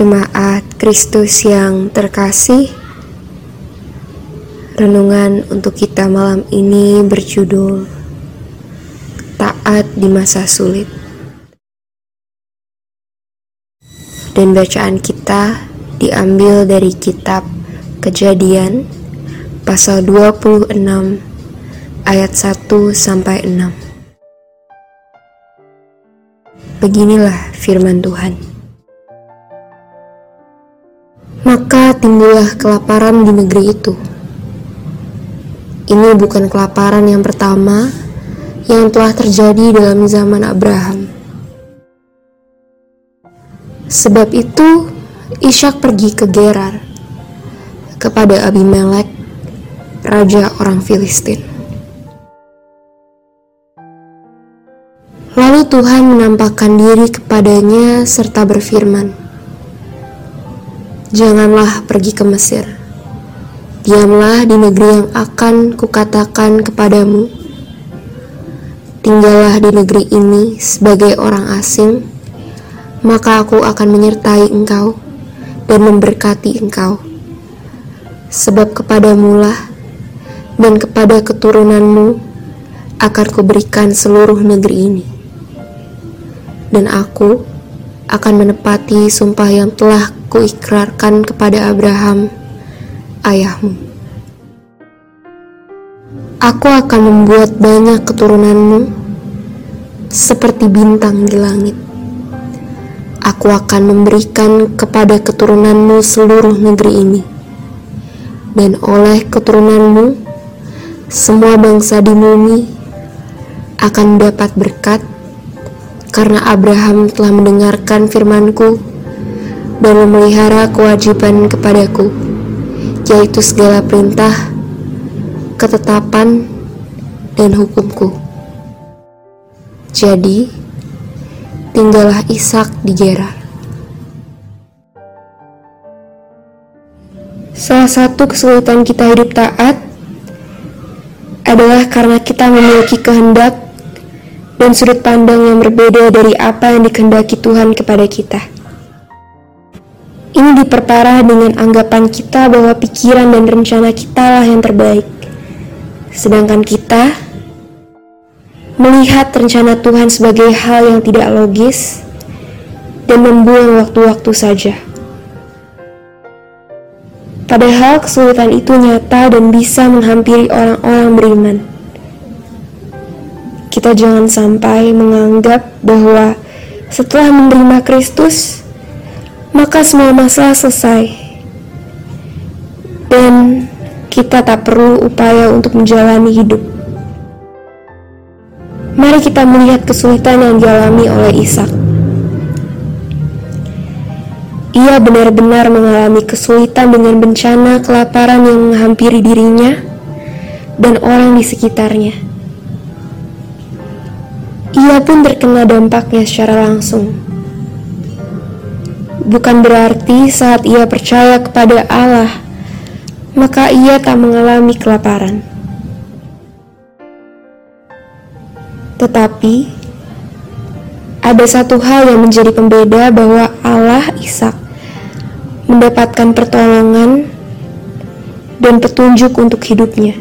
Jemaat Kristus yang terkasih, renungan untuk kita malam ini berjudul Taat di Masa Sulit. Dan bacaan kita diambil dari kitab Kejadian pasal 26 ayat 1 sampai 6. Beginilah firman Tuhan. Maka timbullah kelaparan di negeri itu. Ini bukan kelaparan yang pertama yang telah terjadi dalam zaman Abraham. Sebab itu, Ishak pergi ke Gerar kepada Abimelek, raja orang Filistin. Lalu Tuhan menampakkan diri kepadanya serta berfirman, Janganlah pergi ke Mesir. Diamlah di negeri yang akan kukatakan kepadamu. Tinggallah di negeri ini sebagai orang asing, maka aku akan menyertai engkau dan memberkati engkau. Sebab kepadamulah dan kepada keturunanmu akan kuberikan seluruh negeri ini. Dan aku akan menepati sumpah yang telah kuikrarkan kepada Abraham, ayahmu. Aku akan membuat banyak keturunanmu seperti bintang di langit. Aku akan memberikan kepada keturunanmu seluruh negeri ini, dan oleh keturunanmu, semua bangsa di bumi akan dapat berkat karena Abraham telah mendengarkan firmanku dan memelihara kewajiban kepadaku, yaitu segala perintah, ketetapan, dan hukumku. Jadi, tinggallah Ishak di Gerar. Salah satu kesulitan kita hidup taat adalah karena kita memiliki kehendak dan sudut pandang yang berbeda dari apa yang dikehendaki Tuhan kepada kita. Ini diperparah dengan anggapan kita bahwa pikiran dan rencana kita lah yang terbaik. Sedangkan kita melihat rencana Tuhan sebagai hal yang tidak logis dan membuang waktu-waktu saja. Padahal kesulitan itu nyata dan bisa menghampiri orang-orang beriman. Kita jangan sampai menganggap bahwa setelah menerima Kristus, maka semua masalah selesai. Dan kita tak perlu upaya untuk menjalani hidup. Mari kita melihat kesulitan yang dialami oleh Ishak. Ia benar-benar mengalami kesulitan dengan bencana kelaparan yang menghampiri dirinya dan orang di sekitarnya. Ia pun terkena dampaknya secara langsung bukan berarti saat ia percaya kepada Allah, maka ia tak mengalami kelaparan. Tetapi, ada satu hal yang menjadi pembeda bahwa Allah Ishak mendapatkan pertolongan dan petunjuk untuk hidupnya.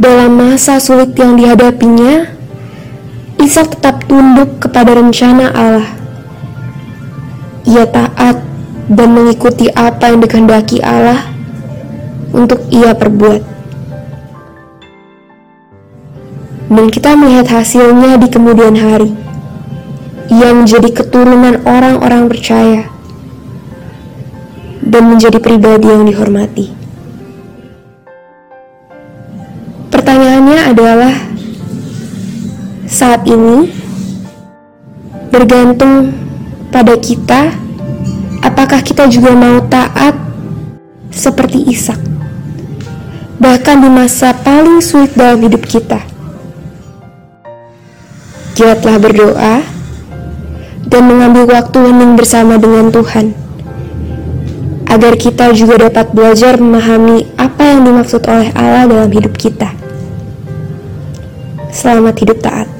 Dalam masa sulit yang dihadapinya, Ishak tetap tunduk kepada rencana Allah ia taat dan mengikuti apa yang dikehendaki Allah untuk ia perbuat. Dan kita melihat hasilnya di kemudian hari. Ia menjadi keturunan orang-orang percaya dan menjadi pribadi yang dihormati. Pertanyaannya adalah, saat ini bergantung pada kita, apakah kita juga mau taat seperti Ishak? Bahkan di masa paling sulit dalam hidup kita. Giatlah berdoa dan mengambil waktu hening bersama dengan Tuhan agar kita juga dapat belajar memahami apa yang dimaksud oleh Allah dalam hidup kita. Selamat hidup taat.